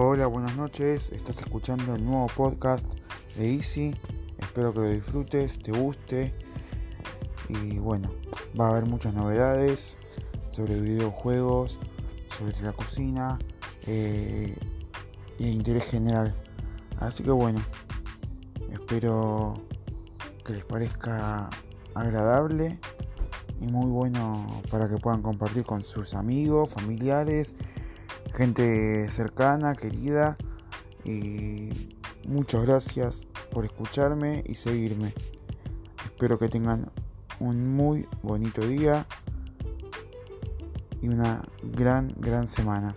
Hola, buenas noches. Estás escuchando el nuevo podcast de Easy. Espero que lo disfrutes, te guste. Y bueno, va a haber muchas novedades sobre videojuegos, sobre la cocina eh, y interés general. Así que bueno, espero que les parezca agradable y muy bueno para que puedan compartir con sus amigos, familiares, gente cercana, querida. Y muchas gracias por escucharme y seguirme. Espero que tengan un muy bonito día y una gran, gran semana.